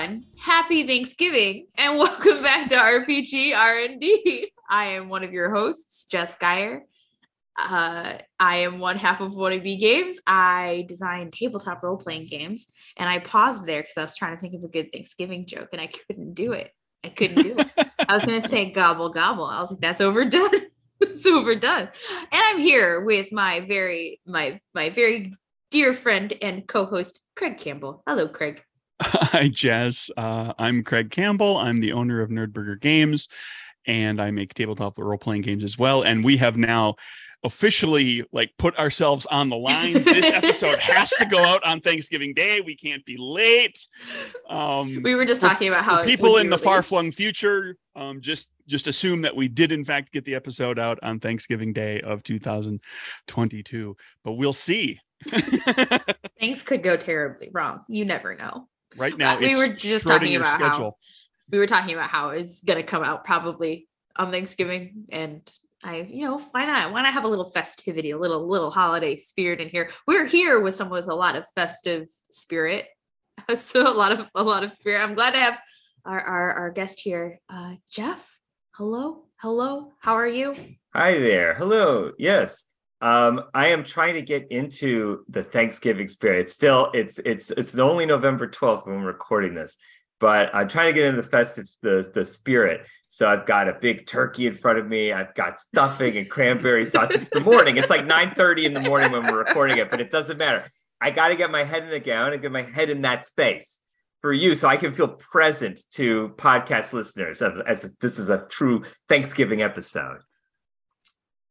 everyone. Happy Thanksgiving and welcome back to RPG R&D. I am one of your hosts, Jess Geyer. Uh, I am one half of Wannabe Games. I design tabletop role-playing games, and I paused there because I was trying to think of a good Thanksgiving joke, and I couldn't do it. I couldn't do it. I was gonna say gobble gobble. I was like, that's overdone. it's overdone. And I'm here with my very my my very dear friend and co-host Craig Campbell. Hello, Craig. Hi, Jess. Uh, I'm Craig Campbell. I'm the owner of Nerdburger Games, and I make tabletop role playing games as well. And we have now officially like put ourselves on the line. This episode has to go out on Thanksgiving Day. We can't be late. Um, we were just talking about how people in the far flung future um, just just assume that we did in fact get the episode out on Thanksgiving Day of 2022, but we'll see. Things could go terribly wrong. You never know right now. we were just talking about schedule. how we were talking about how it's gonna come out probably on Thanksgiving, and I, you know, why not? Why not have a little festivity, a little little holiday spirit in here? We're here with someone with a lot of festive spirit, so a lot of a lot of spirit. I'm glad to have our our, our guest here, uh, Jeff. Hello, hello. How are you? Hi there. Hello. Yes. Um, I am trying to get into the Thanksgiving spirit. Still, it's it's it's only November 12th when we're recording this, but I'm trying to get into the festive the, the spirit. So I've got a big turkey in front of me. I've got stuffing and cranberry sauce. It's the morning. It's like 9:30 in the morning when we're recording it, but it doesn't matter. I got to get my head in the gown and get my head in that space for you so I can feel present to podcast listeners as, as this is a true Thanksgiving episode.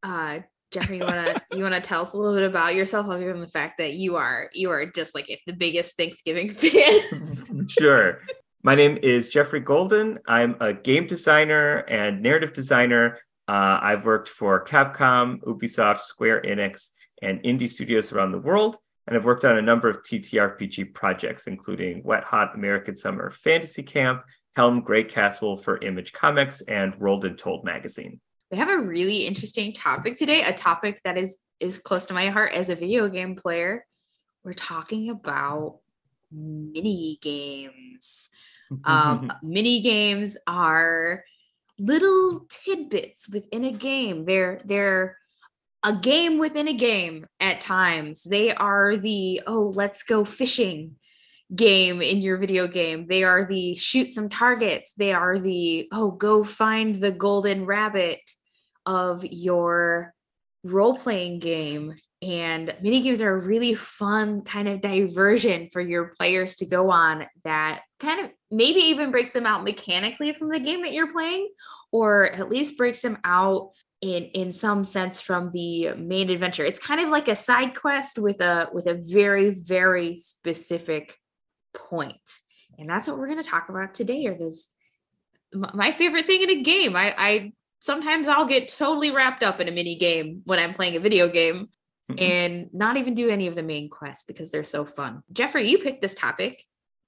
Uh, Jeffrey, you wanna you wanna tell us a little bit about yourself, other than the fact that you are you are just like the biggest Thanksgiving fan. sure. My name is Jeffrey Golden. I'm a game designer and narrative designer. Uh, I've worked for Capcom, Ubisoft, Square Enix, and indie studios around the world. And I've worked on a number of TTRPG projects, including Wet Hot American Summer Fantasy Camp, Helm Grey Castle for Image Comics, and Rolled and Told magazine we have a really interesting topic today, a topic that is is close to my heart as a video game player. We're talking about mini games. um, mini games are little tidbits within a game. They're they're a game within a game at times. They are the oh, let's go fishing game in your video game. They are the shoot some targets. They are the oh, go find the golden rabbit of your role playing game. And mini games are a really fun kind of diversion for your players to go on that kind of maybe even breaks them out mechanically from the game that you're playing, or at least breaks them out in in some sense from the main adventure. It's kind of like a side quest with a with a very very specific point. And that's what we're going to talk about today or this my favorite thing in a game. I I sometimes I'll get totally wrapped up in a mini game when I'm playing a video game mm-hmm. and not even do any of the main quests because they're so fun. Jeffrey, you picked this topic.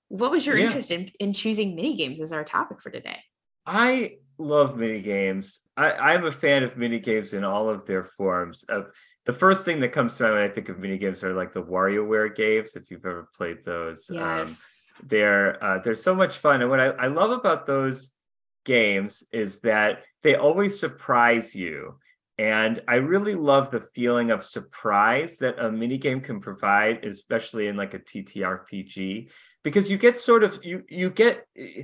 What was your yeah. interest in, in choosing mini games as our topic for today? I love mini games. I, I'm a fan of mini games in all of their forms. Uh, the first thing that comes to mind when I think of mini games are like the WarioWare games. If you've ever played those, um, yes, um, they're uh, they're so much fun. And what I, I love about those games is that they always surprise you. And I really love the feeling of surprise that a mini game can provide, especially in like a TTRPG, because you get sort of you you get eh,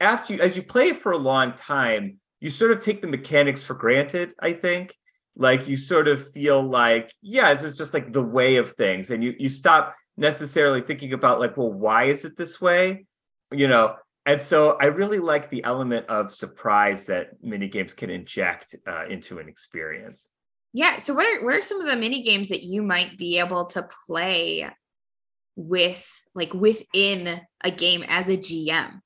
after you as you play it for a long time, you sort of take the mechanics for granted, I think. Like you sort of feel like, yeah, this is just like the way of things. And you you stop necessarily thinking about like, well, why is it this way? You know, and so I really like the element of surprise that mini games can inject uh, into an experience. Yeah. So what are what are some of the mini games that you might be able to play with like within a game as a GM?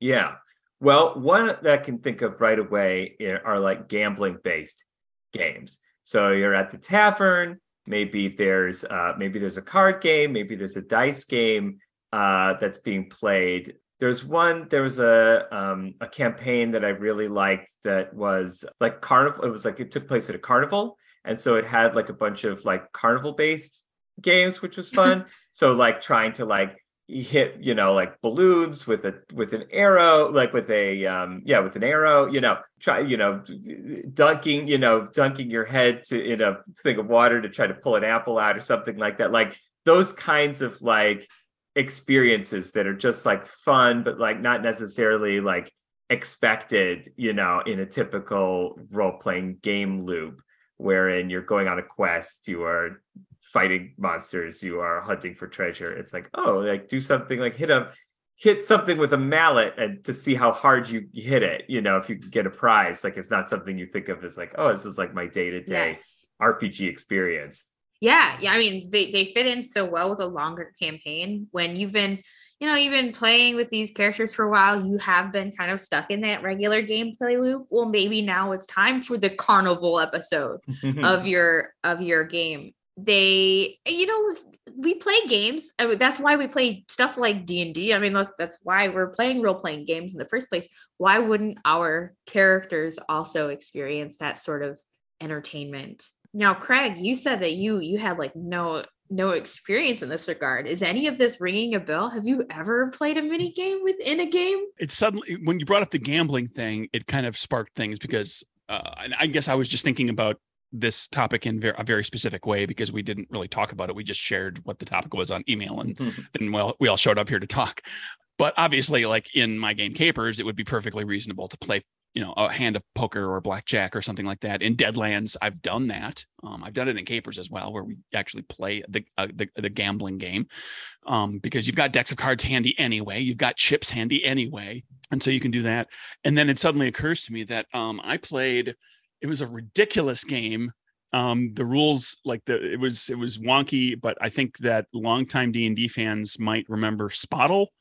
Yeah. Well, one that I can think of right away are like gambling based games. So you're at the tavern, maybe there's uh, maybe there's a card game, maybe there's a dice game uh, that's being played there's one there was a um, a campaign that i really liked that was like carnival it was like it took place at a carnival and so it had like a bunch of like carnival based games which was fun. So like trying to like hit you know like balloons with a with an arrow like with a um yeah with an arrow you know try you know dunking you know dunking your head to in a thing of water to try to pull an apple out or something like that. Like those kinds of like experiences that are just like fun but like not necessarily like expected you know in a typical role playing game loop wherein you're going on a quest you are fighting monsters, you are hunting for treasure. It's like, oh, like do something like hit a hit something with a mallet and to see how hard you hit it, you know, if you get a prize. Like it's not something you think of as like, oh, this is like my day-to-day RPG experience. Yeah. Yeah. I mean, they, they fit in so well with a longer campaign when you've been, you know, you've been playing with these characters for a while, you have been kind of stuck in that regular gameplay loop. Well, maybe now it's time for the carnival episode of your of your game they you know we play games I mean, that's why we play stuff like d&d i mean that's why we're playing role-playing games in the first place why wouldn't our characters also experience that sort of entertainment now craig you said that you you had like no no experience in this regard is any of this ringing a bell have you ever played a mini game within a game It suddenly when you brought up the gambling thing it kind of sparked things because uh, I guess I was just thinking about this topic in a very specific way because we didn't really talk about it. We just shared what the topic was on email, and mm-hmm. then well, we all showed up here to talk. But obviously, like in my game Capers, it would be perfectly reasonable to play, you know, a hand of poker or blackjack or something like that. In Deadlands, I've done that. Um, I've done it in Capers as well, where we actually play the uh, the, the, gambling game, um, because you've got decks of cards handy anyway, you've got chips handy anyway, and so you can do that. And then it suddenly occurs to me that um, I played it was a ridiculous game. Um, the rules like the it was it was wonky, but I think that longtime D and D fans might remember Spottle,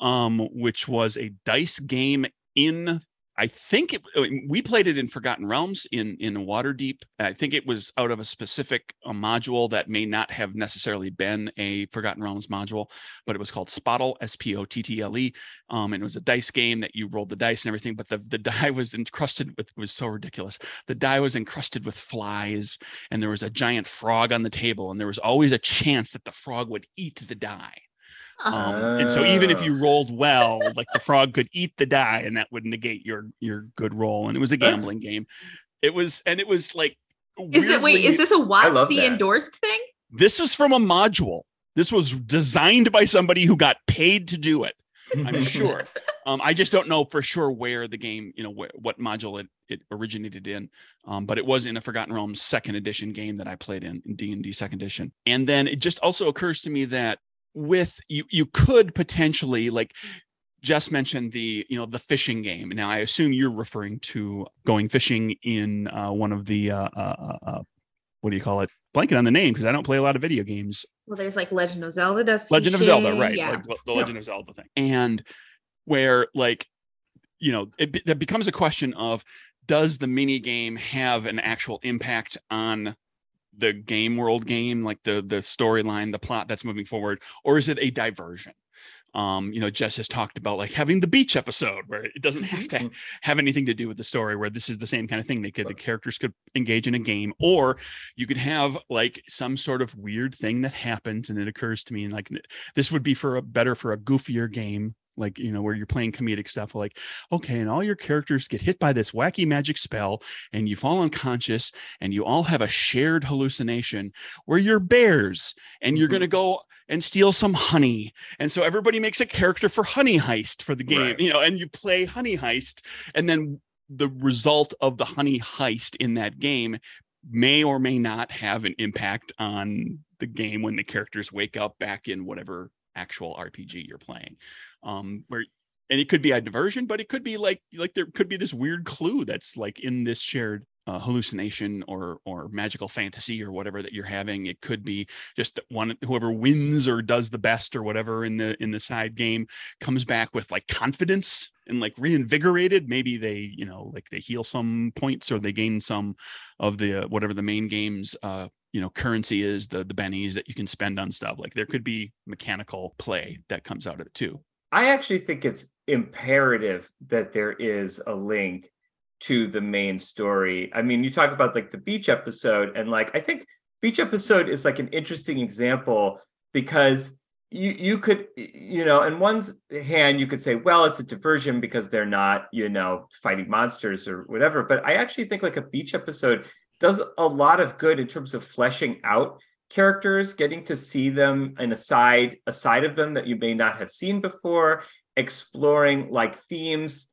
um, which was a dice game in I think it, we played it in Forgotten Realms in in Waterdeep. I think it was out of a specific module that may not have necessarily been a Forgotten Realms module, but it was called Spottle, S P O T T L E, um, and it was a dice game that you rolled the dice and everything. But the the die was encrusted with it was so ridiculous. The die was encrusted with flies, and there was a giant frog on the table, and there was always a chance that the frog would eat the die. Um, and so even if you oh. rolled well, like the frog could eat the die and that would negate your your good roll. And it was a gambling That's... game. It was and it was like weirdly, Is it wait, is this a WotC endorsed thing? This is from a module. This was designed by somebody who got paid to do it. I'm sure. Um, I just don't know for sure where the game, you know, wh- what module it, it originated in. Um, but it was in a Forgotten Realms second edition game that I played in in D and D second edition. And then it just also occurs to me that with you you could potentially like just mentioned the you know the fishing game. Now I assume you're referring to going fishing in uh, one of the uh, uh, uh, uh what do you call it? Blanket on the name because I don't play a lot of video games. Well, there's like Legend of Zelda, Dusty Legend of Zelda, right? Yeah. Like the Legend yeah. of Zelda thing, and where like you know it, it becomes a question of does the mini game have an actual impact on the game world game, like the the storyline, the plot that's moving forward, or is it a diversion? Um, you know, Jess has talked about like having the beach episode where it doesn't have to mm-hmm. have anything to do with the story, where this is the same kind of thing. They could the characters could engage in a game, or you could have like some sort of weird thing that happens, and it occurs to me And like this would be for a better for a goofier game like you know where you're playing comedic stuff like okay and all your characters get hit by this wacky magic spell and you fall unconscious and you all have a shared hallucination where you're bears and you're mm-hmm. going to go and steal some honey and so everybody makes a character for honey heist for the game right. you know and you play honey heist and then the result of the honey heist in that game may or may not have an impact on the game when the characters wake up back in whatever actual RPG you're playing um, where and it could be a diversion, but it could be like like there could be this weird clue that's like in this shared uh, hallucination or or magical fantasy or whatever that you're having. It could be just one whoever wins or does the best or whatever in the in the side game comes back with like confidence and like reinvigorated. Maybe they you know like they heal some points or they gain some of the uh, whatever the main game's uh, you know currency is the the bennies that you can spend on stuff. Like there could be mechanical play that comes out of it too. I actually think it's imperative that there is a link to the main story. I mean, you talk about like the beach episode, and like I think beach episode is like an interesting example because you you could you know in one's hand you could say well it's a diversion because they're not you know fighting monsters or whatever but i actually think like a beach episode does a lot of good in terms of fleshing out characters getting to see them in a side a side of them that you may not have seen before exploring like themes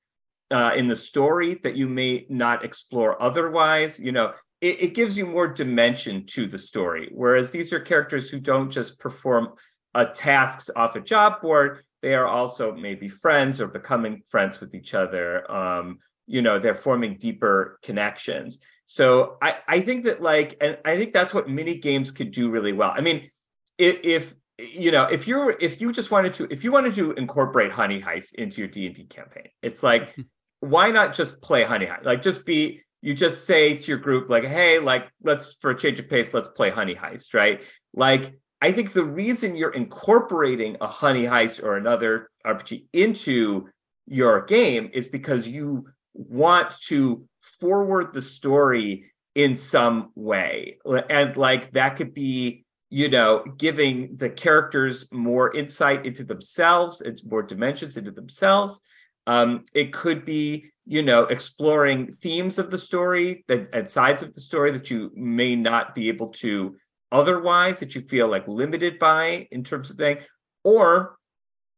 uh, in the story that you may not explore otherwise you know it, it gives you more dimension to the story whereas these are characters who don't just perform uh, tasks off a job board, they are also maybe friends or becoming friends with each other. Um, you know, they're forming deeper connections. So I, I think that like, and I think that's what mini games could do really well. I mean, if, if you know, if you're if you just wanted to, if you wanted to incorporate Honey Heist into your D and D campaign, it's like, why not just play Honey Heist? Like, just be you just say to your group like, hey, like let's for a change of pace, let's play Honey Heist, right? Like I think the reason you're incorporating a honey heist or another RPG into your game is because you want to forward the story in some way. And like that could be, you know, giving the characters more insight into themselves, it's more dimensions into themselves. Um, it could be, you know, exploring themes of the story that and sides of the story that you may not be able to otherwise that you feel like limited by in terms of thing or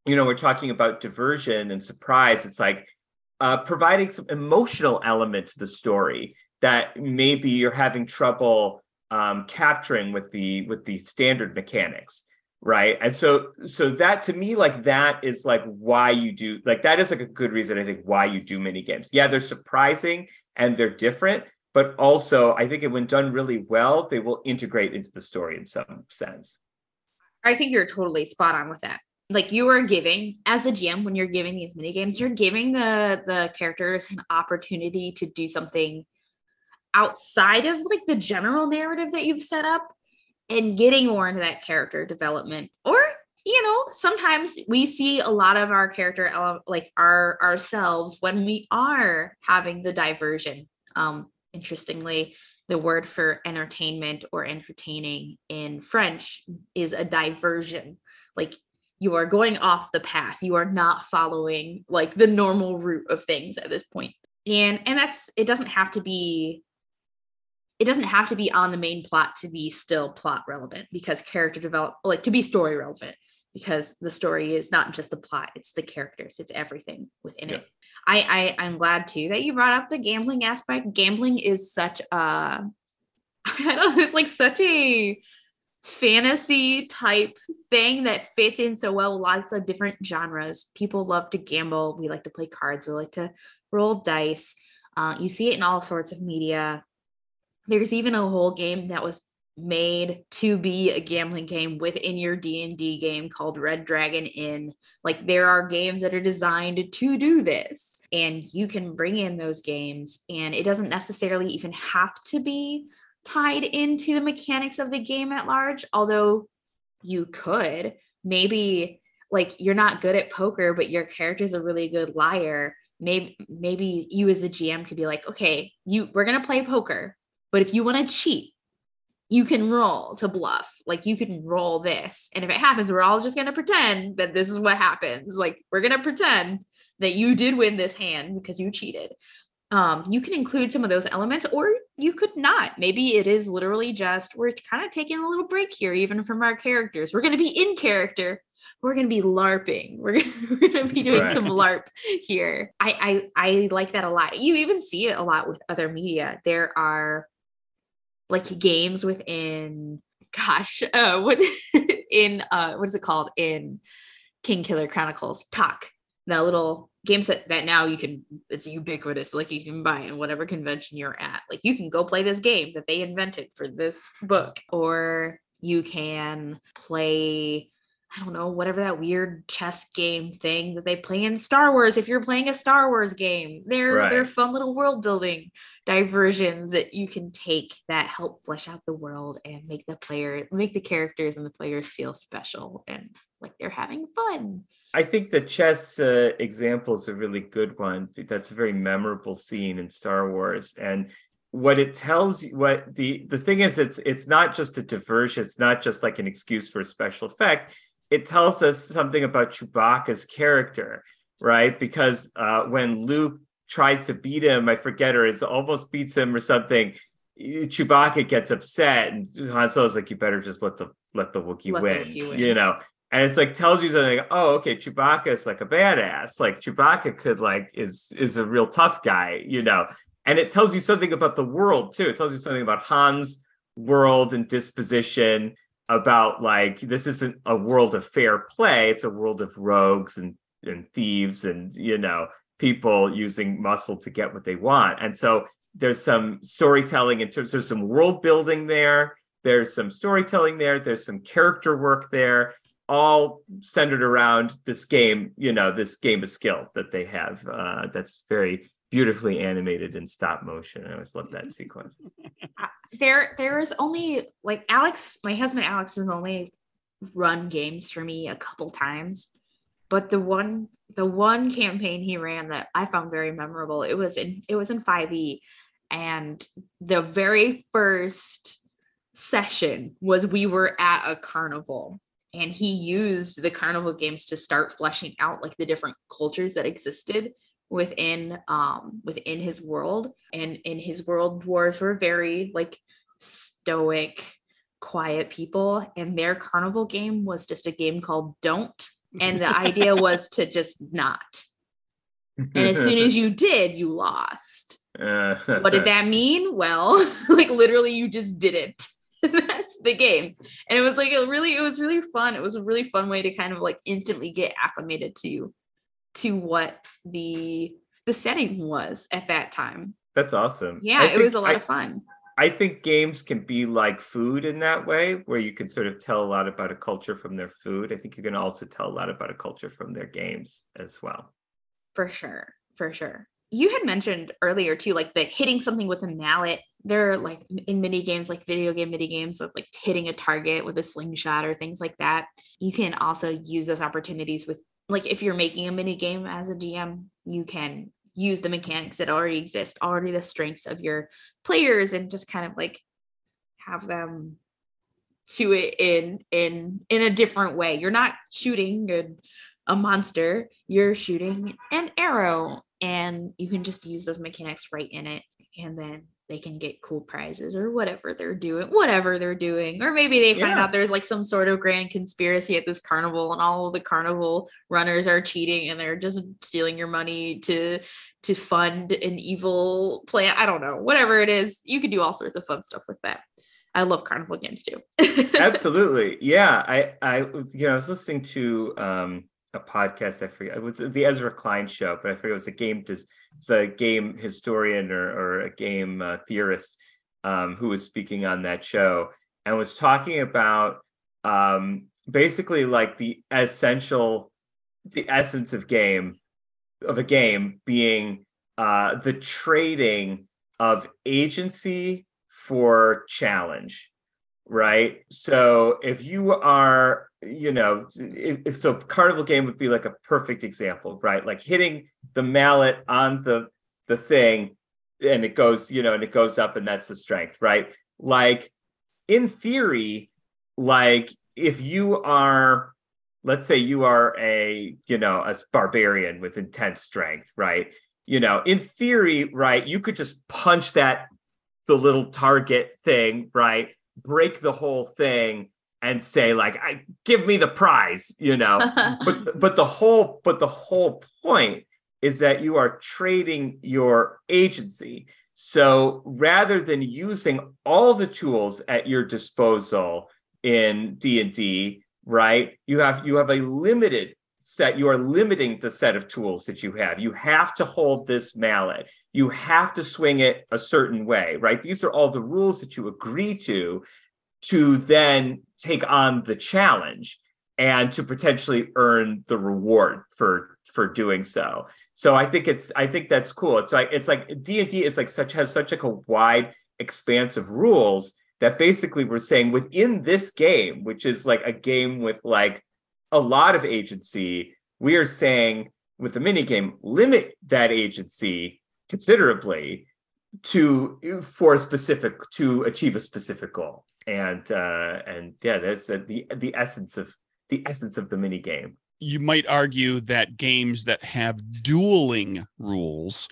you know we're talking about diversion and surprise it's like uh, providing some emotional element to the story that maybe you're having trouble um, capturing with the with the standard mechanics right and so so that to me like that is like why you do like that is like a good reason i think why you do mini games yeah they're surprising and they're different but also I think when done really well, they will integrate into the story in some sense. I think you're totally spot on with that. Like you are giving as the GM when you're giving these mini games, you're giving the the characters an opportunity to do something outside of like the general narrative that you've set up and getting more into that character development or you know sometimes we see a lot of our character like our ourselves when we are having the diversion um interestingly, the word for entertainment or entertaining in French is a diversion. Like you are going off the path. You are not following like the normal route of things at this. And and that's it doesn't have to be it doesn't have to be on the main plot to be still plot relevant because character develop like to be story relevant because the story is not just the plot it's the characters it's everything within yeah. it I, I i'm glad too that you brought up the gambling aspect gambling is such a i don't know it's like such a fantasy type thing that fits in so well. Lots of different genres. People love to gamble. We like to play cards. We like to roll dice. Uh, you see it in all sorts of media. There's even a whole game that was made to be a gambling game within your D&D game called Red Dragon Inn. Like there are games that are designed to do this and you can bring in those games and it doesn't necessarily even have to be tied into the mechanics of the game at large, although you could. Maybe like you're not good at poker but your character is a really good liar. Maybe maybe you as a GM could be like, "Okay, you we're to play poker, but if you want to cheat, you can roll to bluff. Like you can roll this. And if it happens, we're all just to pretend that this is what happens. Like we're to pretend that you did win this hand because you cheated. Um, you can include some of those elements or you could not. Maybe it is literally just we're kind of taking a little break here, even from our characters. We're going to be in character. We're going to be LARPing. We're going to be doing right. some LARP here. I, I I like that a lot. You even see it a lot with other media. There are like games within gosh uh what in uh what is it called in Kingkiller Chronicles Tak that little games that, that now you can it's ubiquitous like you can buy in whatever convention you're at like you can go play this game that they invented for this book or you can play I don't know, whatever that weird chess game thing that they play in Star Wars. If you're playing a Star Wars game, they're right. they're fun little world building diversions that you can take that help flesh out the world and make the player make the characters and the players feel special and like they're having fun. I think the chess uh, example is a really good one. That's a very memorable scene in Star Wars, and what it tells you what the the thing is it's it's not just a diversion it's not just like an excuse for a special effect it tells us something about Chewbacca's character, right? Because uh, when Luke tries to beat him, I forget, or is almost beats him or something. Chewbacca gets upset, and Han Solo's like, "You better just let the let the Wookiee, win, win. you know." And it's like tells you something. Like, Oh, okay, Chewbacca is like a badass. Like Chewbacca could like is is a real tough guy, you know. And it tells you something about the world too. It tells you something about Han's world and disposition. About like this isn't a world of fair play. It's a world of rogues and and thieves and you know people using muscle to get what they want. And so there's some storytelling in terms there's some world building there there's some storytelling there there's some character work there all centered around this game you know this game of skill that they have uh, that's very beautifully animated in stop motion. I always love that sequence. There there is only like alex my husband alex has only run games for me a couple times but the one the one campaign he ran that i found very memorable it was in it was in 5e and the very first session was we were at a carnival and he used the carnival games to start fleshing out like the different cultures that existed within um within his world. And in his world dwarves were very like stoic quiet people and their carnival game was just a game called don't and the idea was to just not. And as soon as you did you lost. Uh, what did that mean? Well like literally you just didn't that's the game. And it was like a really it was really fun. It was a really fun way to kind of like instantly get acclimated to to what the the setting was at that time. That's awesome. Yeah I it was a lot I- of fun. I think games can be like food in that way, where you can sort of tell a lot about a culture from their food. I think you can also tell a lot about a culture from their games as well. for sure for sure you had mentioned earlier too like the hitting something with a mallet. There are like in mini games like video game mini games of like hitting a target with a slingshot or things like that you can also use those opportunities with like if you're making a mini game as a gm you can use the mechanics that already exist already the strengths of your players and just kind of like have them to it in in in a different way. You're not shooting a, a monster you're shooting an arrow and you can just use those mechanics right in it and then they can get cool prizes or whatever they're doing whatever they're doing or maybe they find Yeah. out there's like some sort of grand conspiracy at this carnival and all of the carnival runners are cheating and they're just stealing your money to to fund an evil plan i don't know whatever it is you can do all sorts of fun stuff with that i love carnival games too Absolutely. Yeah. I, I you know, I was listening to um, a podcast. I forget it was the Ezra Klein show, but I forget it was a game, it was a game historian or, or a game uh, theorist um, who was speaking on that show and was talking about um, basically like the essential, the essence of game, of a game being uh, the trading of agency for challenge right? So if you are you know if, if so carnival game would be like a perfect example right? Like hitting the mallet on the the thing and it goes you know and it goes up and that's the strength right? Like in theory like if you are let's say you are a you know a barbarian with intense strength right? You know in theory right you could just punch that the little target thing right break the whole thing and say like i give me the prize you know? But but the whole but the whole point is that you are trading your agency. So rather than using all the tools at your disposal in d&d right you have you have a limited set you are limiting the set of tools that you have. You have to hold this mallet. You have to swing it a certain way right? These are all the rules that you agree to to then take on the challenge and to potentially earn the reward for for doing so. So i think it's i think that's cool. It's like it's like d&d is like such has such like a wide expanse of rules that basically we're saying within this game which is like a game with like a lot of agency we are saying with the mini game limit that agency considerably to for a specific to achieve a specific goal. And uh and yeah that's uh, the the essence of the essence of the mini game you might argue that games that have dueling rules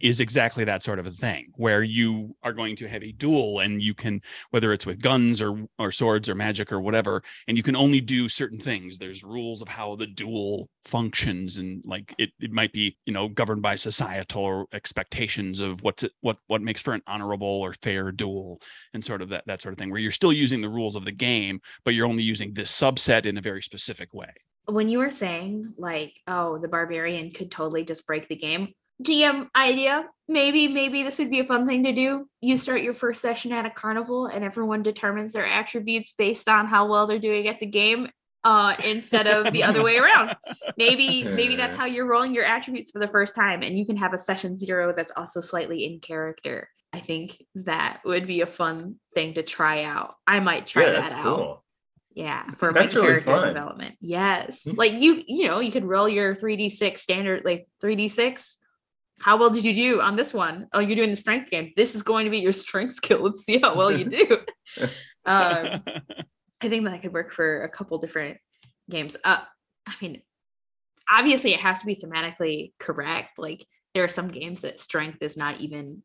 is exactly that sort of a thing where you are going to have a duel and you can whether it's with guns or or swords or magic or whatever and you can only do certain things. There's rules of how the duel functions and like it, it might be you know governed by societal expectations of what's it what what makes for an honorable or fair duel and sort of that that sort of thing where you're still using the rules of the game but you're only using this subset in a very specific way when you were saying like oh the barbarian could totally just break the game gm idea maybe maybe this would be a fun thing to do. You start your first session at a carnival and everyone determines their attributes based on how well they're doing at the game uh instead of the other way around. Maybe maybe that's how you're rolling your attributes for the first time and you can have a session zero that's also slightly in character. I think that would be a fun thing to try out. I might try yeah, that out. cool. Yeah for That's my really character fun. development. Yes. Mhm. like you you know you could roll your 3d6 standard like 3d6 how well did you do on this one? Oh, you're doing the strength game. This is going to be your strength skill. Let's see how well you do. Um i think that I could work for a couple different games. Uh i mean obviously it has to be thematically correct. Like there are some games that strength is not even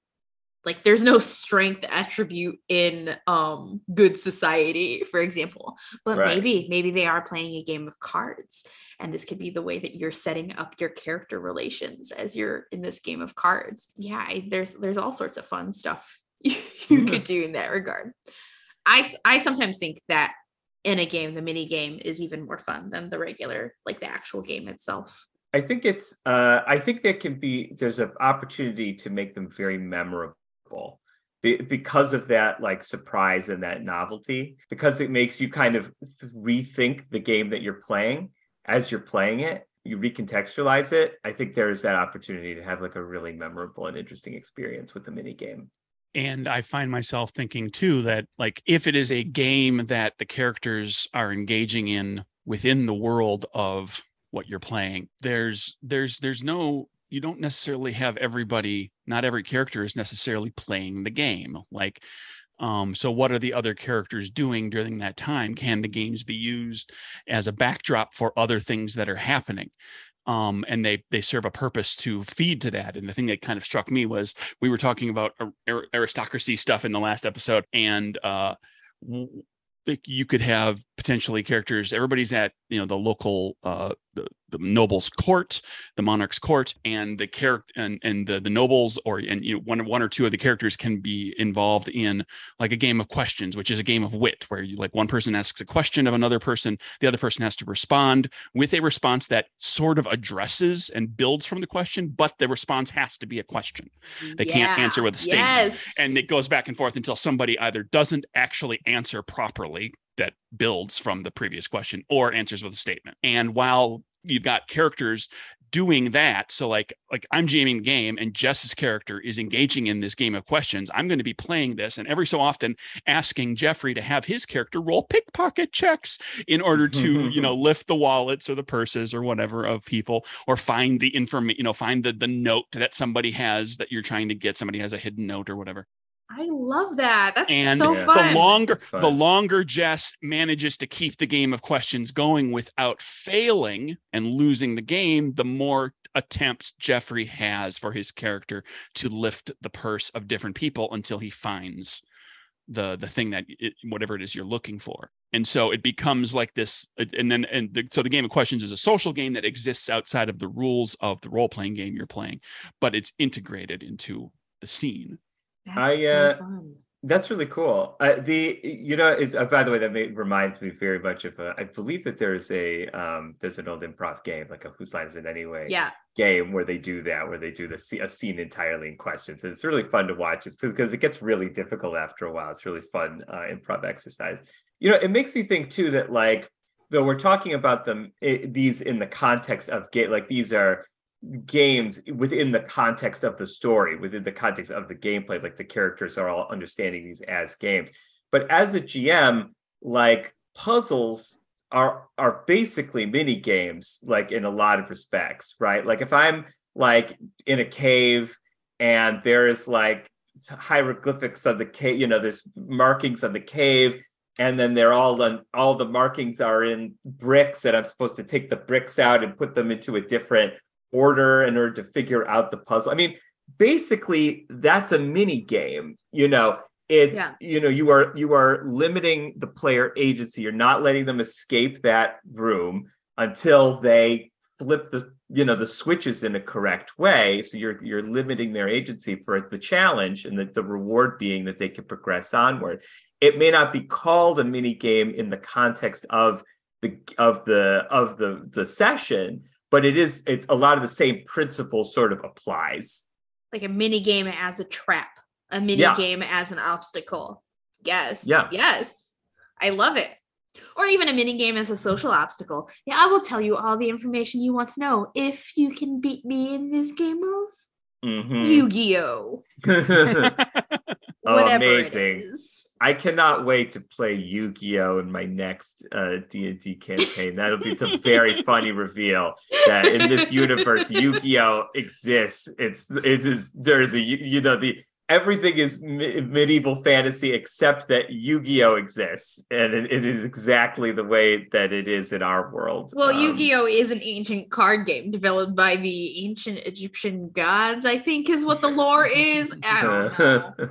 like there's no strength attribute in um good society for example but Right. maybe maybe they are playing a game of cards and this could be the way that you're setting up your character relations as you're in this game of cards yeah I- there's there's all sorts of fun stuff you Mhm. could do in that regard i i sometimes think that in a game the mini game is even more fun than the regular like the actual game itself I think it's uh I think there can be there's an opportunity to make them very memorable be- because of that like surprise and that novelty because it makes you kind of rethink the game that you're playing. As you're playing it you recontextualize it. I think there is that opportunity to have like a really memorable and interesting experience with the mini game and i find myself thinking too that like if it is a game that the characters are engaging in within the world of what you're playing there's there's there's no you don't necessarily have everybody not every character is necessarily playing the game like um so what are the other characters doing during that time can the games be used as a backdrop for other things that are happening um, and they they serve a purpose to feed to that. And the thing that kind of struck me was we were talking about ar- aristocracy stuff in the last episode, and uh, you could have potentially characters. Everybody's at you know the local uh, the, the noble's court, the monarch's court, and the character and and the the nobles or and you know one one or two of the characters can be involved in like a game of questions, which is a game of wit, where you like one person asks a question of another person, the other person has to respond with a response that sort of addresses and builds from the question, but the response has to be a question. They can't answer with a statement. yes And it goes back and forth until somebody either doesn't actually answer properly that builds from the previous question or answers with a statement. And while you've got characters doing that so like like i'm jamming the game and jess's character is engaging in this game of questions i'm going to be playing this and every so often asking jeffrey to have his character roll pickpocket checks in order to you know lift the wallets or the purses or whatever of people or find the information you know find the the note that somebody has that you're trying to get somebody has a hidden note or whatever i love that that's And so Yeah. fun the longer fun. the longer Jess manages to keep the game of questions going without failing and losing the game, the more attempts Jeffrey has for his character to lift the purse of different people until he finds the the thing that it, whatever it is you're looking for and so it becomes like this and then and the, so the game of questions is a social game that exists outside of the rules of the role-playing game you're playing but it's integrated into the scene that's I, so uh, fun. That's really cool. Uh, the you know is uh, by the way that may, reminds me very much of a, I believe that there's a um there's an old improv game like a Whose Line Is It Anyway yeah. game where they do that where they do the a scene entirely in questions and it's really fun to watch. It's because it gets really difficult after a while. It's really fun uh, improv exercise. You know it makes me think too that like though we're talking about them it, these in the context of game like these are games within the context of the story within the context of the gameplay like the characters are all understanding these as games. But as a gm like puzzles are are basically mini games like in a lot of respects right? Like if i'm like in a cave and there's like hieroglyphics on the cave you know there's markings on the cave and then they're all on all the markings are in bricks and i'm supposed to take the bricks out and put them into a different order in order to figure out the puzzle. I mean basically that's a mini game you know? It's yeah. you know you are you are limiting the player agency. You're not letting them escape that room until they flip the you know the switches in a correct way. So you're you're limiting their agency for the challenge and the, the reward being that they can progress onward. It may not be called a mini game in the context of the of the of the the session but it is it's a lot of the same principle sort of applies like a mini game as a trap a mini yeah. game as an obstacle yes yeah yes i love it or even a mini game as a social obstacle. Yeah, I will tell you all the information you want to know if you can beat me in this game of mm-hmm. Yu-Gi-Oh. oh, amazing! I cannot wait to play Yu-Gi-Oh in my next uh, D&D campaign. That'll be a very funny reveal that in this universe Yu-Gi-Oh exists. It's it is there's a you know the everything is me- medieval fantasy except that Yu-Gi-Oh exists, and it, it is exactly the way that it is in our world. Well, um, Yu-Gi-Oh is an ancient card game developed by the ancient Egyptian gods. I think is what the lore is. I don't know.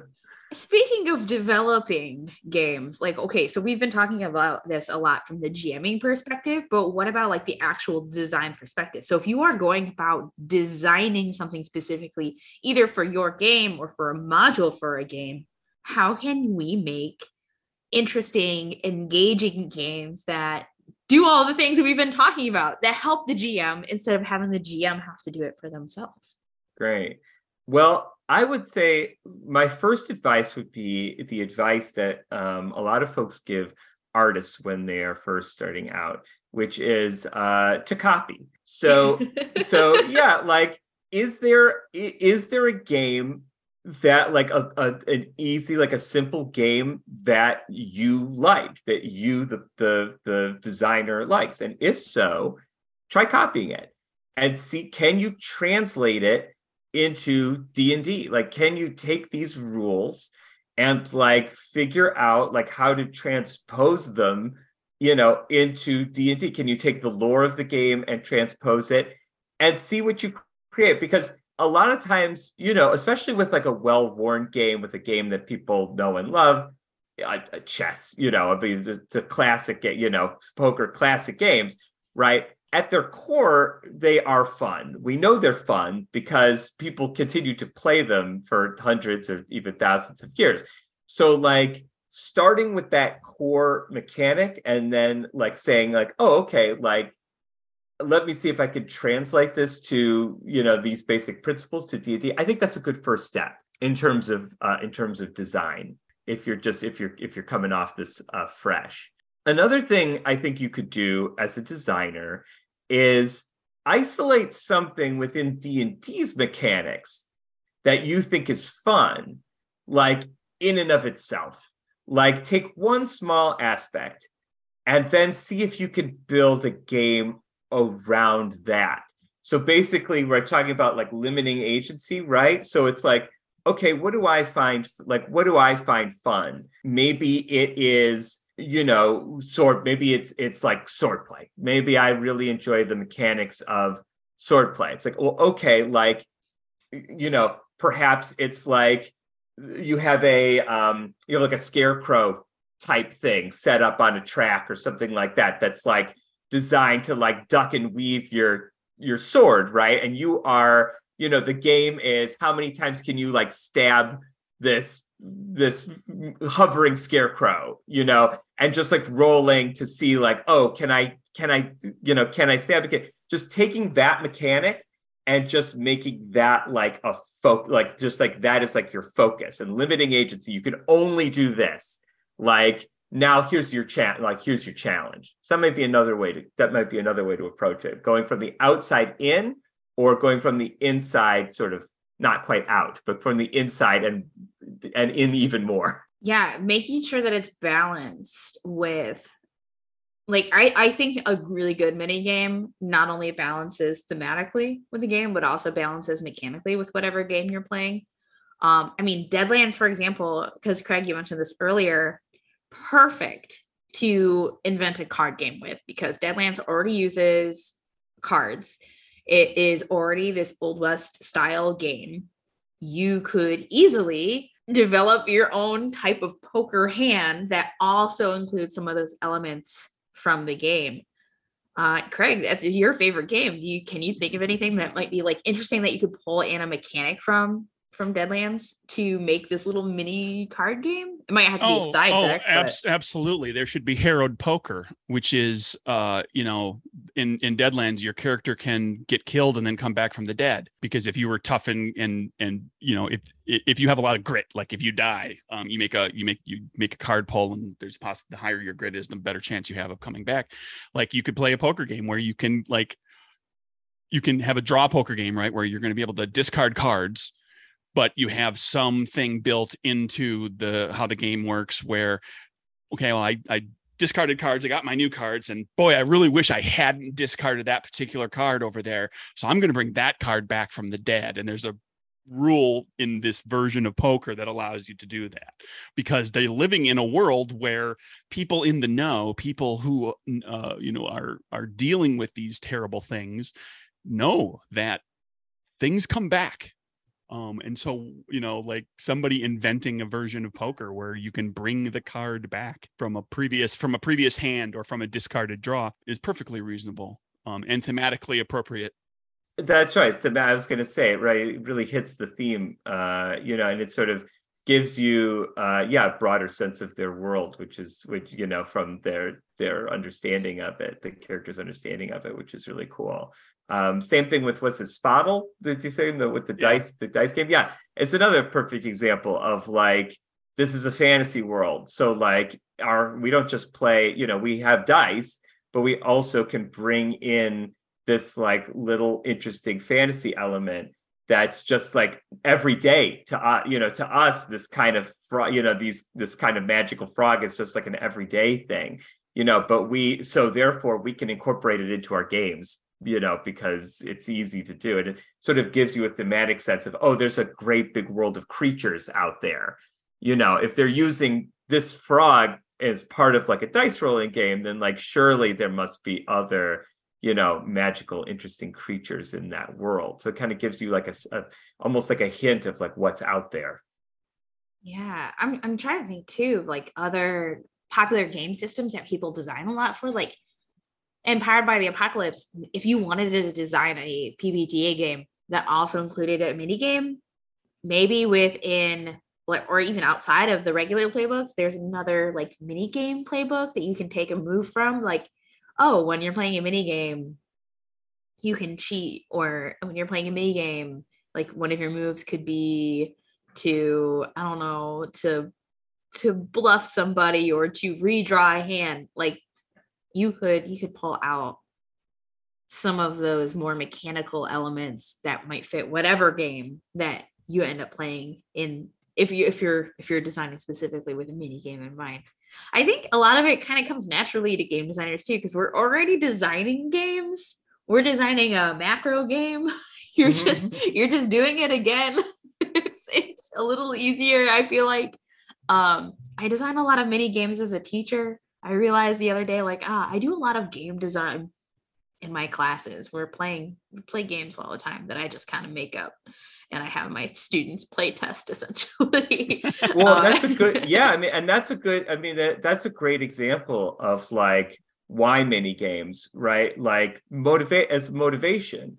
Speaking of developing games, like, okay, so we've been talking about this a lot from the GMing perspective, but what about like the actual design perspective? So, if you are going about designing something specifically, either for your game or for a module for a game, how can we make interesting, engaging games that do all the things that we've been talking about that help the GM instead of having the GM have to do it for themselves? Great. Well, I would say my first advice would be the advice that um, a lot of folks give artists when they are first starting out, which is uh, to copy. So, so yeah, like, is there is there a game that like a, a, an easy like a simple game that you like that you the the the designer likes and if so try copying it and see can you translate it into D&D? Like can you take these rules and like figure out like how to transpose them, you know, into D&D? Can you take the lore of the game and transpose it and see what you create because a lot of times, you know, especially with like a well-worn game with a game that people know and love, a, chess, you know, I mean, the, the classic, you know, poker classic games, right? At their core, they are fun. We know they're fun because people continue to play them for hundreds or even thousands of years. So, like, starting with that core mechanic and then, like, saying, like, oh, okay, like, let me see if I could translate this to, you know, these basic principles to D&D. I think that's a good first step in terms of uh, in terms of design. If you're just if you're if you're coming off this uh, fresh. Another thing I think you could do as a designer is isolate something within D&D's mechanics that you think is fun, like in and of itself. Like take one small aspect and then see if you can build a game around that. So basically, we're talking about like limiting agency, right? So it's like, okay, what do I find like what do I find fun? Maybe it is you know sword maybe it's it's like sword play maybe i really enjoy the mechanics of sword play it's like well okay like you know perhaps it's like you have a um you have like a scarecrow type thing set up on a track or something like that that's like designed to like duck and weave your your sword right? And you are you know the game is how many times can you like stab this this hovering scarecrow you know and just like rolling to see like oh can i can i you know can i stab it just taking that mechanic and just making that like a folk like just like that is like your focus. And limiting agency you can only do this. Like now here's your chat like here's your challenge. So that might be another way to that might be another way to approach it. Going from the outside in or going from the inside sort of not quite out but from the inside and and in even more. Yeah, making sure that it's balanced with like I, I think a really good mini game not only balances thematically with the game, but also balances mechanically with whatever game you're playing. Um, I mean, Deadlands, for example, because Craig, you mentioned this earlier, perfect to invent a card game with because Deadlands already uses cards. It is already this Old West style game. You could easily develop your own type of poker hand that also includes some of those elements from the game. Uh, Craig, that's your favorite game. Do you can you think of anything that might be like interesting that you could pull in a mechanic from from Deadlands to make this little mini card game? It might have to be oh, a side oh, deck. abs- absolutely. There should be Harrowed Poker, which is, uh, you know, in in Deadlands, your character can get killed and then come back from the dead because if you were tough and and and you know if if you have a lot of grit, like if you die, um, you make a you make you make a card pull and there's a poss- the higher your grit is, the better chance you have of coming back. Like you could play a poker game where you can like you can have a draw poker game, right, where you're going to be able to discard cards but you have something built into the how the game works where okay well i i discarded cards i got my new cards and boy i really wish i hadn't discarded that particular card over there. So i'm going to bring that card back from the dead. And there's a rule in this version of poker that allows you to do that because they're living in a world where people in the know people who uh, you know are are dealing with these terrible things know that things come back um, and so, you know, like somebody inventing a version of poker where you can bring the card back from a previous from a previous hand or from a discarded draw is perfectly reasonable um, and thematically appropriate. That's right. The, I was going to say, right, it really hits the theme, uh, you know, and it sort of gives you, uh, yeah, a broader sense of their world, which is, which you know, from their their understanding of it, the character's understanding of it, which is really cool. Um, same thing with what's it, Spottle? Did you say the, with the yeah. dice, the dice game? Yeah, it's another perfect example of like this is a fantasy world. So like our we don't just play, you know, we have dice, but we also can bring in this like little interesting fantasy element that's just like every day to uh, you know to us this kind of frog you know these this kind of magical frog is just like an everyday thing you know but we so therefore we can incorporate it into our games you know, because it's easy to do. And it sort of gives you a thematic sense of, oh, there's a great big world of creatures out there. You know, if they're using this frog as part of like a dice rolling game, then like surely there must be other, you know, magical, interesting creatures in that world. So it kind of gives you like a, a almost like a hint of like what's out there. Yeah, I'm I'm trying to think too, like other popular game systems that people design a lot for, like Empowered by the Apocalypse, if you wanted to design a PBTA game that also included a mini game, maybe within or even outside of the regular playbooks, there's another like mini game playbook that you can take a move from. Like, oh, when you're playing a mini game, you can cheat, or when you're playing a mini game, like one of your moves could be to I don't know to to bluff somebody or to redraw a hand. Like you could you could pull out some of those more mechanical elements that might fit whatever game that you end up playing in if you if you're if you're designing specifically with a mini game in mind. I think a lot of it kind of comes naturally to game designers too because we're already designing games. We're designing a macro game. You're mm-hmm. just you're just doing it again. It's it's a little easier i feel like. Um i design a lot of mini games as a teacher I realized the other day, like, ah, I do a lot of game design in my classes. We're playing we play games all the time that I just kind of make up, and I have my students play test essentially. well, uh, that's a good, yeah. I mean, and that's a good. I mean, that, that's a great example of like why mini games, right? Like motivate as motivation,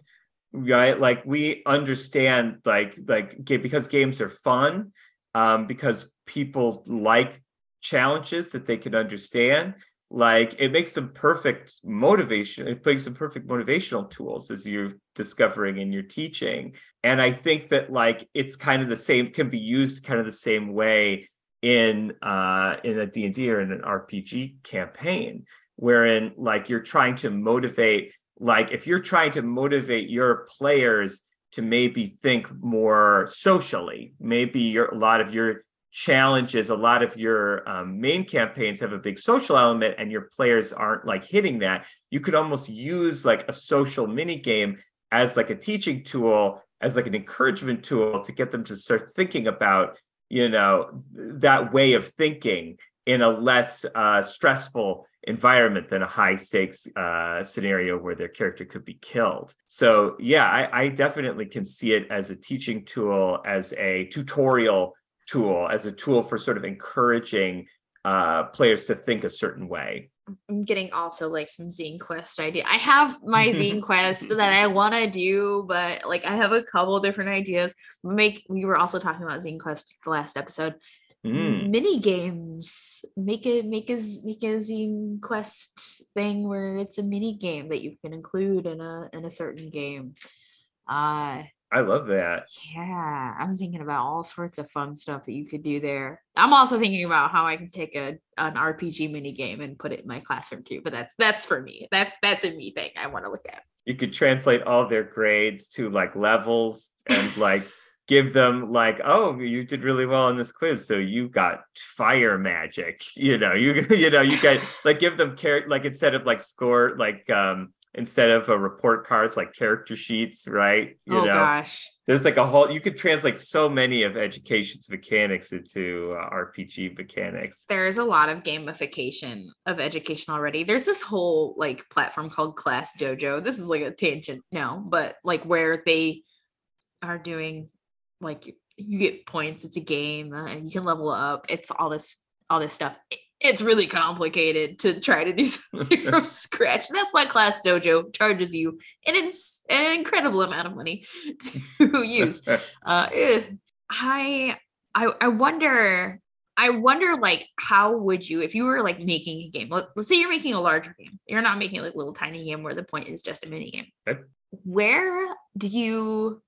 right? Like we understand, like like because games are fun, um, because people like challenges that they can understand. Like it makes them perfect motivation it makes them perfect motivational tools as you're discovering in your teaching. And i think that like it's kind of the same can be used kind of the same way in uh in a d&d or in an rpg campaign wherein like you're trying to motivate like if you're trying to motivate your players to maybe think more socially maybe your a lot of your challenges a lot of your um, main campaigns have a big social element and your players aren't like hitting that you could almost use like a social mini game as like a teaching tool as like an encouragement tool to get them to start thinking about you know that way of thinking in a less uh, stressful environment than a high stakes uh, scenario where their character could be killed. So yeah, I, I definitely can see it as a teaching tool, as a tutorial tool, as a tool for sort of encouraging uh, players to think a certain way. I'm getting also like some Zine Quest idea. I have my Zine Quest that I want to do, but like I have a couple different ideas. Make we were also talking about Zine Quest the last episode. Mm. Mini games. Make a make a make a Zine Quest thing where it's a mini game that you can include in a in a certain game. Uh I love that. Yeah, I'm thinking about all sorts of fun stuff that you could do there. I'm also thinking about how I can take a an RPG mini game and put it in my classroom too. But that's that's for me. That's that's a me thing I want to look at. You could translate all their grades to like levels and like give them like, oh, you did really well on this quiz, so you got fire magic. You know, you you know you got like give them care like instead of like score like um instead of a report cards like character sheets, right? You oh know, gosh. There's like a whole you could translate so many of education's mechanics into uh, RPG mechanics. There's a lot of gamification of education already. There's this whole like platform called Class Dojo. This is like a tangent now, but like where they are doing like you get points, it's a game, uh, and you can level up. It's all this all this stuff it's really complicated to try to do something from scratch. That's why Class Dojo charges you an, ins- an incredible amount of money to use. Uh, eh, I, I I wonder I wonder like how would you if you were like making a game let, us say you're making a larger game you're not making like a little tiny game where the point is just a mini game okay. where do you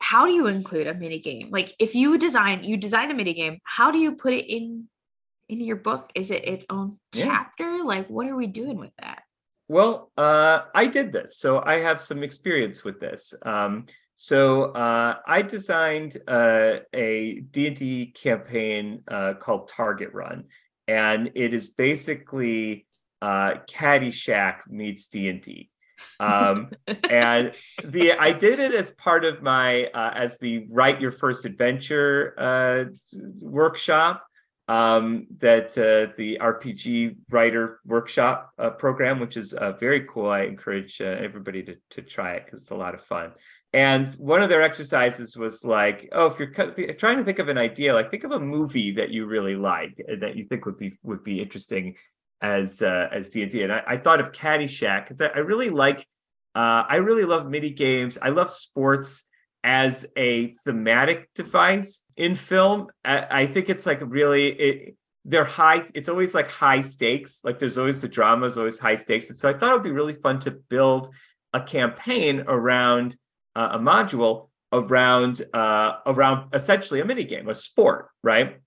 how do you include a mini game like if you design you design a mini game how do you put it in in your book? Is it its own yeah. chapter? Like, what are we doing with that? Well, uh, I did this, so I have some experience with this. Um, so uh, I designed uh, a D&D campaign uh, called Target Run, and it is basically uh, Caddyshack meets D&D. um, and the I did it as part of my uh, as the write your first adventure uh, workshop um, that uh, the RPG writer workshop uh, program, which is uh, very cool. I encourage uh, everybody to, to try it because it's a lot of fun. And one of their exercises was like, oh, if you're trying to think of an idea, like think of a movie that you really like that you think would be would be interesting as uh, as D and D. And I, thought of Caddyshack because I, I, really like, uh, I really love mini games. I love sports as a thematic device in film. I, I think it's like really it, they're high. It's always like high stakes. Like there's always the drama is always high stakes. And so I thought it would be really fun to build a campaign around uh, a module around uh, around essentially a mini game, a sport, right?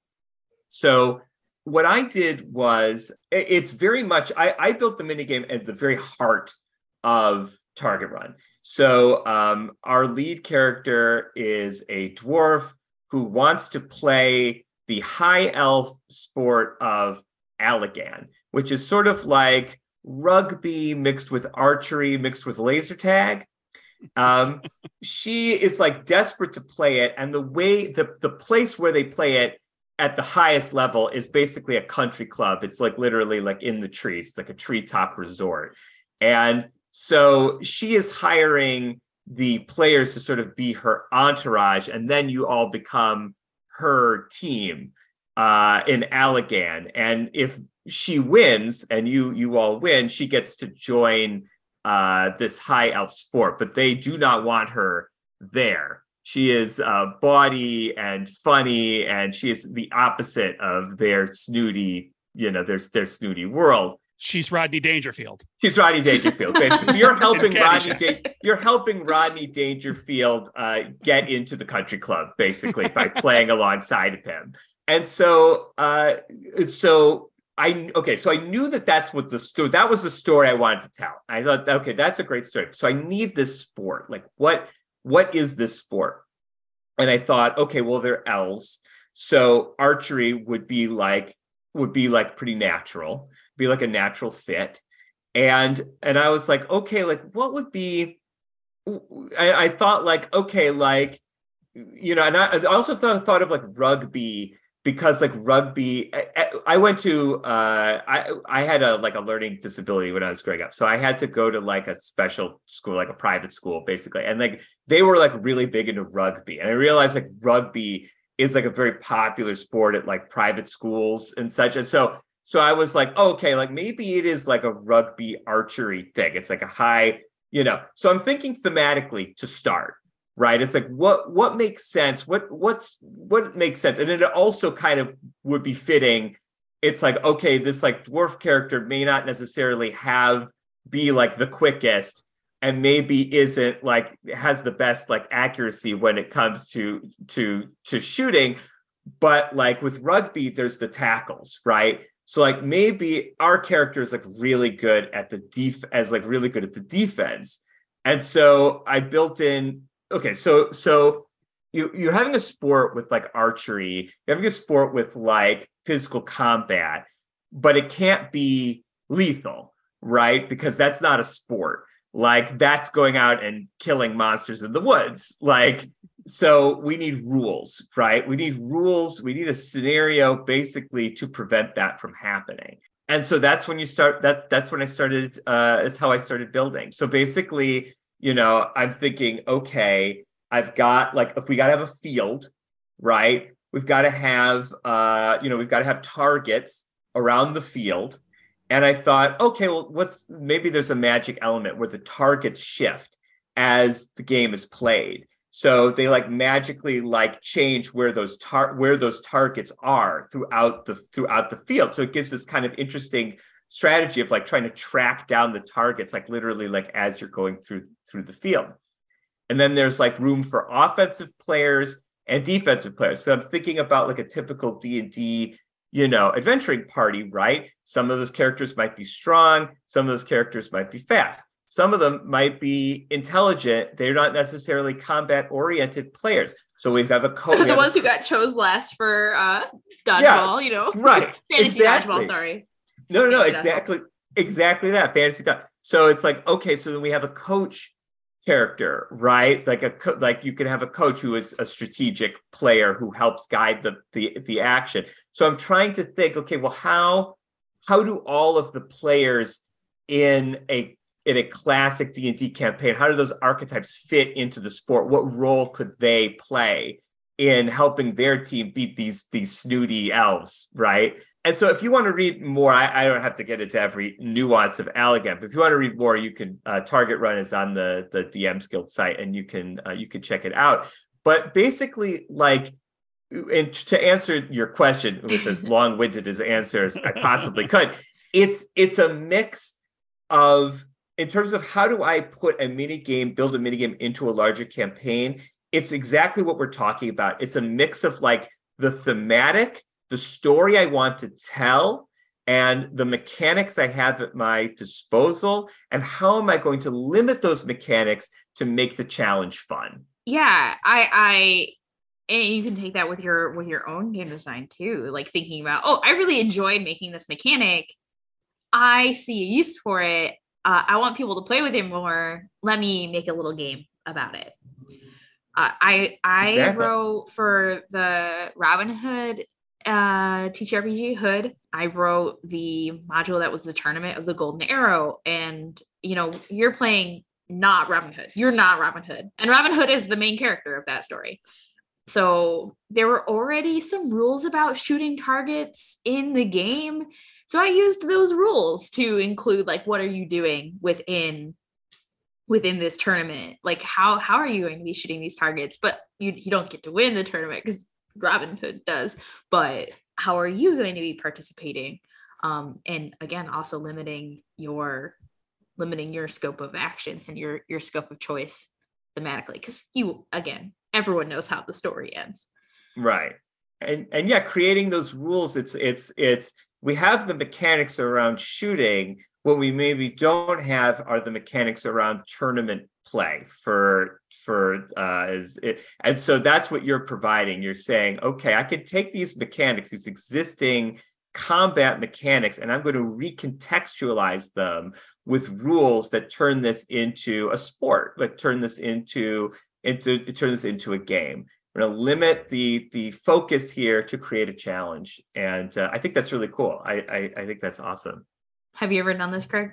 So what I did was it's very much I, I built the mini game at the very heart of Target Run. So um, our lead character is a dwarf who wants to play the high elf sport of Allagan, which is sort of like rugby mixed with archery mixed with laser tag. Um, she is like desperate to play it, and the way the the place where they play it at the highest level is basically a country club. It's like literally like in the trees, it's like a treetop resort, and so she is hiring the players to sort of be her entourage, and then you all become her team uh, in Allagan. And if she wins and you you all win, she gets to join uh, this high elf sport, but they do not want her there. She is uh, bawdy and funny, and she is the opposite of their snooty, you know, their their snooty world she's Rodney Dangerfield. She's Rodney Dangerfield, basically. So you're helping Rodney. Da- you're helping Rodney Dangerfield uh, get into the country club, basically, by playing alongside of him. And so, uh, so I okay, so I knew that that's what the story. That was the story I wanted to tell. I thought, okay, that's a great story. So I need this sport. Like, what what is this sport? And I thought, okay, well, they're elves, so archery would be like would be like pretty natural be like a natural fit and and i was like okay like what would be i, I thought like okay like you know and i, I also thought, thought of like rugby because like rugby I, I went to uh I I had a like a learning disability when I was growing up. So I had to go to like a special school, like a private school basically. And like they were like really big into rugby. And I realized like rugby is like a very popular sport at like private schools and such. And so so I was like, oh, okay, like maybe it is like a rugby archery thing. It's like a high, you know. So I'm thinking thematically to start right it's like what what makes sense what what's what makes sense and then it also kind of would be fitting it's like okay this like dwarf character may not necessarily have be like the quickest and maybe isn't like has the best like accuracy when it comes to to to shooting but like with rugby there's the tackles right so like maybe our character is like really good at the def as like really good at the defense and so i built in okay, so so you you're having a sport with like archery, you're having a sport with like physical combat, but it can't be lethal, right? Because that's not a sport. Like that's going out and killing monsters in the woods. Like so we need rules, right? We need rules, we need a scenario basically to prevent that from happening. And so that's when you start that that's when I started uh it's how I started building. So basically you know, I'm thinking, okay, I've got like if we got to have a field, right? We've got to have uh, you know, we've got to have targets around the field. And I thought, okay, well, what's maybe there's a magic element where the targets shift as the game is played. So they like magically like change where those tar where those targets are throughout the throughout the field. So it gives this kind of interesting strategy of like trying to track down the targets like literally like as you're going through through the field and then there's like room for offensive players and defensive players so i'm thinking about like a typical d&d you know adventuring party right? Some of those characters might be strong some of those characters might be fast. Some of them might be intelligent they're not necessarily combat oriented players. So we've got a coach the ones a- who got chose last for uh dodgeball yeah, you know? right fantasy exactly. dodgeball sorry. No, no, no, exactly, exactly that fantasy time. So it's like okay, so then we have a coach character, right? Like a co- like you can have a coach who is a strategic player who helps guide the the the action. So I'm trying to think, okay, well, how how do all of the players in a in a classic D&D campaign, how do those archetypes fit into the sport? What role could they play in helping their team beat these these snooty elves, right? And so, if you want to read more, I, I, don't have to get into every nuance of Allegan, but if you want to read more, you can uh, Target Run is on the the DM's Guild site, and you can uh, you can check it out. But basically, like, and to answer your question with as long winded as answer as I possibly could, it's it's a mix of in terms of how do I put a mini game, build a mini game into a larger campaign. It's exactly what we're talking about. It's a mix of like the thematic the story I want to tell and the mechanics I have at my disposal, and how am I going to limit those mechanics to make the challenge fun? Yeah, I, I, and you can take that with your with your own game design too. Like thinking about, oh, I really enjoyed making this mechanic. I see a use for it. Uh, I want people to play with it more. Let me make a little game about it. Uh, I I exactly. wrote for the Robin Hood uh TTRPG Hood, I wrote the module that was the tournament of the Golden Arrow. And you know, you're playing not Robin Hood. You're not Robin Hood. And Robin Hood is the main character of that story. So there were already some rules about shooting targets in the game. So I used those rules to include like what are you doing within within this tournament? Like how how are you going to be shooting these targets? But you you don't get to win the tournament because Robin Hood does, but how are you going to be participating? Um, and again, also limiting your limiting your scope of actions and your your scope of choice thematically, because you again, everyone knows how the story ends. Right. And and yeah, creating those rules, it's it's it's we have the mechanics around shooting. What we maybe don't have are the mechanics around tournament play for for uh is it and so that's what you're providing. You're saying okay i can take these mechanics these existing combat mechanics and i'm going to recontextualize them with rules that turn this into a sport like turn this into into turn this into a game. We're going to limit the the focus here to create a challenge and uh, i think that's really cool. I, I, I think that's awesome have you ever done this craig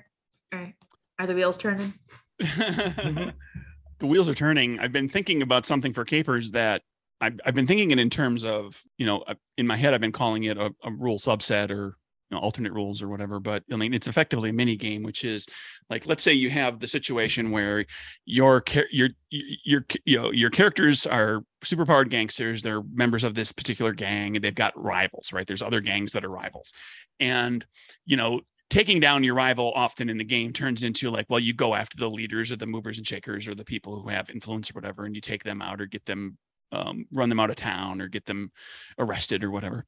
all right are the wheels turning mm-hmm. the wheels are turning i've been thinking about something for capers that I've, I've been thinking it in terms of you know uh, in my head i've been calling it a, a rule subset or you know, alternate rules or whatever. But I mean, it's effectively a mini game, which is like, let's say you have the situation where your your your you know your characters are superpowered gangsters. They're members of this particular gang, and they've got rivals, right? There's other gangs that are rivals, and you know taking down your rival often in the game turns into like well you go after the leaders or the movers and shakers or the people who have influence or whatever and you take them out or get them um, run them out of town or get them arrested or whatever.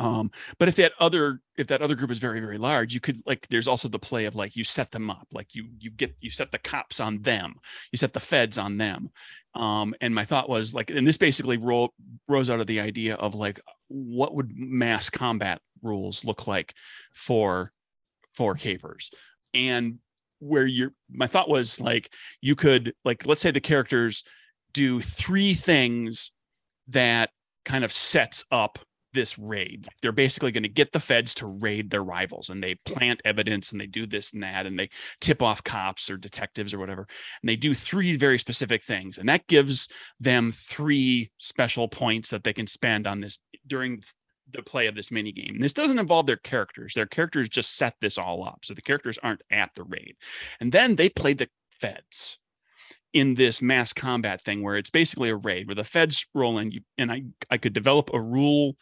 Um but if that other if that other group is very very large you could like there's also the play of like you set them up like you you get you set the cops on them you set the feds on them. Um and my thought was like and this basically roll, rose out of the idea of like what would mass combat rules look like for for capers and where you're my thought was like you could like let's say the characters do three things that kind of sets up this raid. They're basically going to get the feds to raid their rivals and they plant evidence and they do this and that and they tip off cops or detectives or whatever. And they do three very specific things. And that gives them three special points that they can spend on this during the play of this mini game. This doesn't involve their characters. Their characters just set this all up. So the characters aren't at the raid. And then they play the feds in this mass combat thing where it's basically a raid where the feds roll in and I, I could develop a rule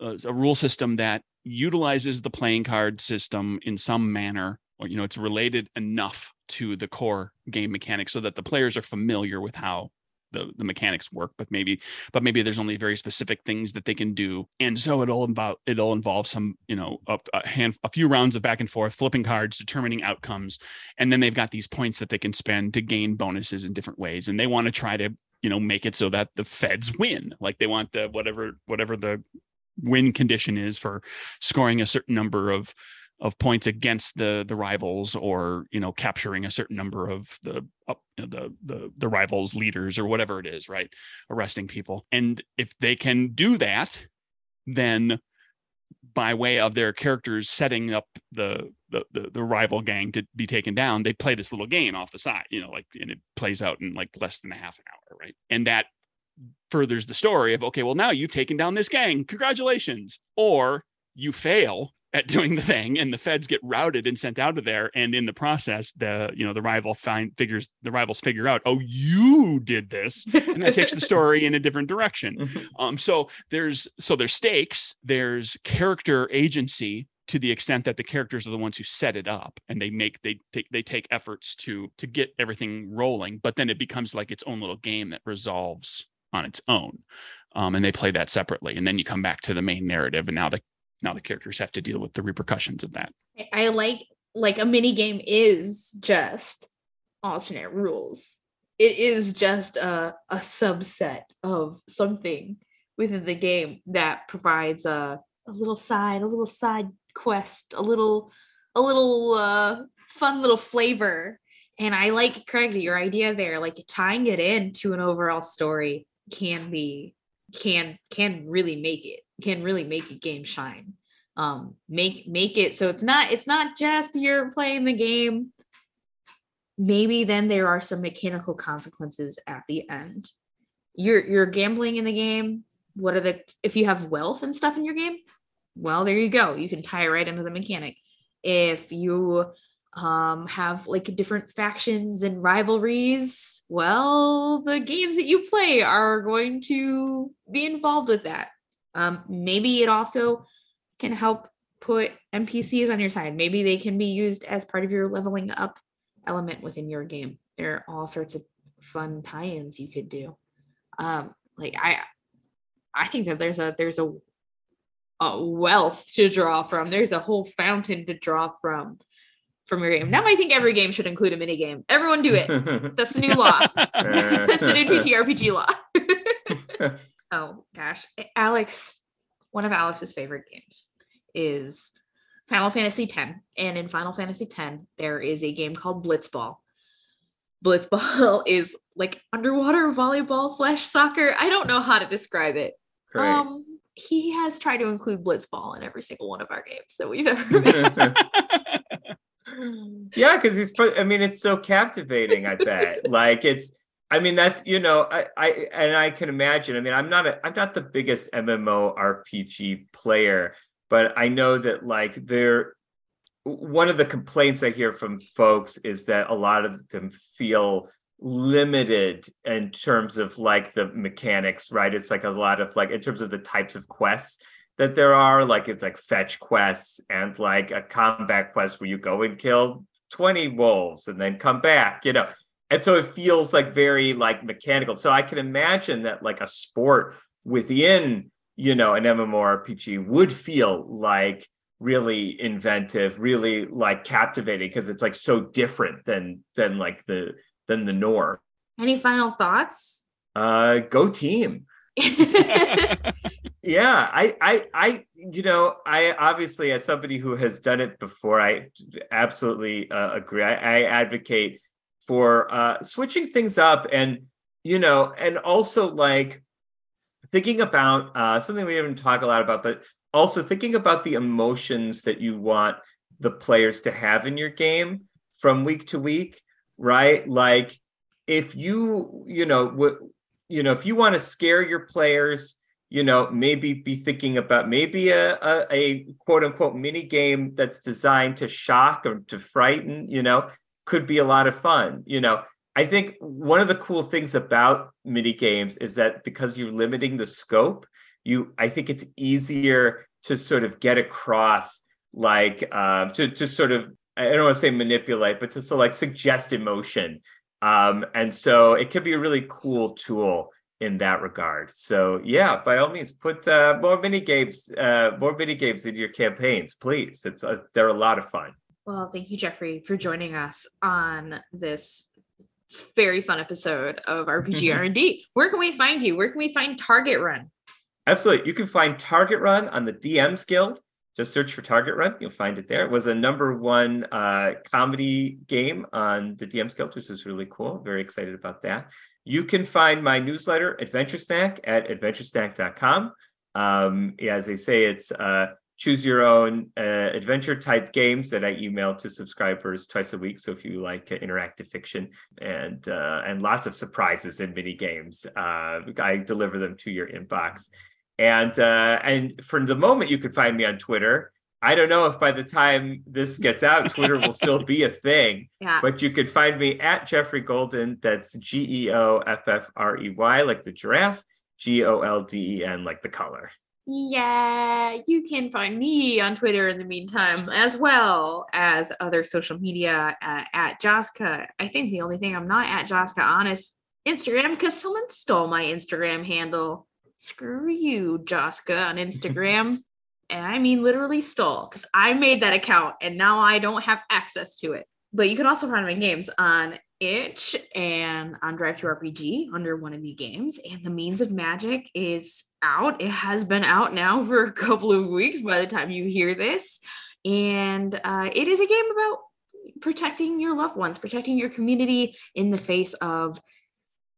uh, a rule system that utilizes the playing card system in some manner or you know it's related enough to the core game mechanics so that the players are familiar with how the, the mechanics work but maybe but maybe there's only very specific things that they can do. And so it'll involve it'll involve some you know a, a hand a few rounds of back and forth flipping cards determining outcomes and then they've got these points that they can spend to gain bonuses in different ways. And they want to try to you know make it so that the feds win. Like they want the whatever whatever the win condition is for scoring a certain number of of points against the the rivals or you know capturing a certain number of the you know, the the the rivals leaders or whatever it is right? Arresting people. And if they can do that then by way of their characters setting up the, the the the, rival gang to be taken down they play this little game off the side you know like and it plays out in like less than a half an hour right? And that furthers the story of okay well now you've taken down this gang. Congratulations. Or you fail at doing the thing and the feds get routed and sent out of there. And in the process the you know the rival find figures the rivals figure out oh you did this. And that takes the story in a different direction. Mm-hmm. um so there's so there's stakes there's character agency to the extent that the characters are the ones who set it up and they make they take they take efforts to to get everything rolling but then it becomes like its own little game that resolves on its own. Um, and they play that separately and then you come back to the main narrative and now the now the characters have to deal with the repercussions of that. I like like a mini game is just alternate rules. It is just a, a subset of something within the game that provides a, a little side a little side quest a little a little uh fun little flavor. And i like craig your idea there like tying it into an overall story can be can can really make it can really make a game shine. Um make make it so it's not it's not just you're playing the game. Maybe then there are some mechanical consequences at the end. You're you're gambling in the game. What are the if you have wealth and stuff in your game well there you go. You can tie it right into the mechanic. If you um, have like different factions and rivalries, well, the games that you play are going to be involved with that. Um, maybe it also can help put NPCs on your side. Maybe they can be used as part of your leveling up element within your game. There are all sorts of fun tie-ins you could do. Um, like I, I think that there's a there's a, a wealth to draw from. There's a whole fountain to draw from from your game. Now I think every game should include a mini game. Everyone do it. That's the new law. That's the new TTRPG law. oh gosh, Alex, one of Alex's favorite games is Final Fantasy X, and in Final Fantasy X there is a game called Blitzball. Blitzball is like underwater volleyball slash soccer. I don't know how to describe it. Great. Um, he has tried to include blitzball in every single one of our games that we've ever made. Yeah, because he's. I mean, it's so captivating. I bet. like it's. I mean, that's you know, I, I and I can imagine. I mean, I'm not a, I'm not the biggest MMO RPG player, but I know that like there. One of the complaints I hear from folks is that a lot of them feel limited in terms of like the mechanics, right? It's like a lot of like in terms of the types of quests that there are, like it's like fetch quests and like a combat quest where you go and kill 20 wolves and then come back, you know. And so it feels like very like mechanical. So I can imagine that like a sport within, you know, an MMORPG would feel like really inventive, really like captivating because it's like so different than than like the than the norm. Any final thoughts? Uh, go team. yeah, I, I, I, you know, I obviously, as somebody who has done it before, I absolutely uh, agree. I, I advocate for uh, switching things up, and you know, and also like thinking about uh, something we haven't talked a lot about, but also thinking about the emotions that you want the players to have in your game from week to week right? Like if you, you know, what you know, if you want to scare your players, you know, maybe be thinking about maybe a, a, a quote unquote mini game that's designed to shock or to frighten, you know, could be a lot of fun. You know, I think one of the cool things about mini games is that because you're limiting the scope, you I think it's easier to sort of get across like uh, to to sort of I don't want to say manipulate, but to so like suggest emotion. Um, and so it could be a really cool tool in that regard. So yeah, by all means, put uh, more mini games, uh, more mini games into your campaigns, please. It's uh, they're a lot of fun. Well, thank you, Geoffrey, for joining us on this very fun episode of RPG R and D. Where can we find you? Where can we find Target Run? Absolutely, you can find Target Run on the DMs Guild just search for Target Run. You'll find it there. It was a number one uh, comedy game on the DM's Guild, which is really cool. Very excited about that. You can find my newsletter, Adventure Snack, at adventuresnack.com. Um, as they say, it's uh, choose your own uh, adventure type games that I email to subscribers twice a week. So if you like uh, interactive fiction and uh, and lots of surprises and mini games, uh, I deliver them to your inbox. And uh, and for the moment, you can find me on Twitter. I don't know if by the time this gets out, Twitter will still be a thing. Yeah. But you could find me at Geoffrey Golden. That's G E O F F R E Y, like the giraffe. G O L D E N, like the color. Yeah, you can find me on Twitter in the meantime, as well as other social media uh, at Joska. I think the only thing I'm not at Joska on is Instagram because someone stole my Instagram handle screw you, Joska on Instagram. And I mean literally stole because I made that account and now I don't have access to it. But you can also find my games on itch and on DriveThruRPG under one of the games. And the Means of Magic is out. It has been out now for a couple of weeks by the time you hear this. And uh, it is a game about protecting your loved ones, protecting your community in the face of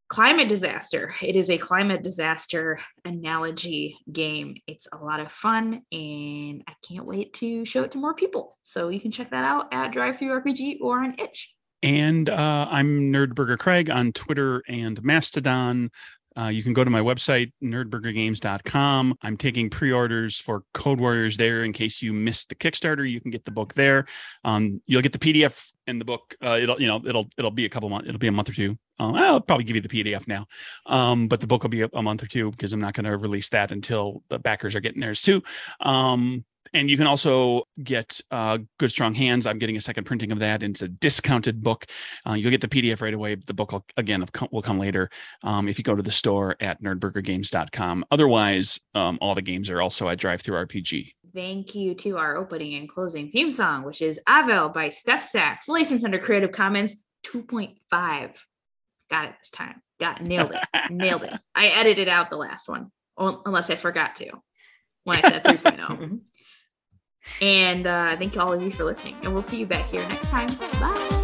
climate disaster. It is a climate disaster analogy game. It's a lot of fun and I can't wait to show it to more people. So you can check that out at DriveThruRPG or on itch. And uh, I'm Nerdburger Craig on Twitter and Mastodon. Uh, you can go to my website, nerdburgergames.com. I'm taking pre orders for Code Warriors there in case you missed the Kickstarter. You can get the book there. Um, you'll get the PDF and the book. Uh, it'll, you know, it'll, it'll be a couple months, it'll be a month or two. Um, I'll probably give you the PDF now. Um, but the book will be a, a month or two because I'm not going to release that until the backers are getting theirs too. Um, and you can also get uh, Good Strong Hands. I'm getting a second printing of that. And it's a discounted book. Uh, you'll get the PDF right away. The book, will, again, will come later um, if you go to the store at nerdburgergames.com. Otherwise, um, all the games are also at DriveThruRPG. Thank you to our opening and closing theme song, which is Avel by Steph Sachs, licensed under Creative Commons 2.5. Got it this time. Got. Nailed it. nailed it. I edited out the last one, unless I forgot to when I said 3.0. And uh, thank you all of you for listening. And we'll see you back here next time. Bye.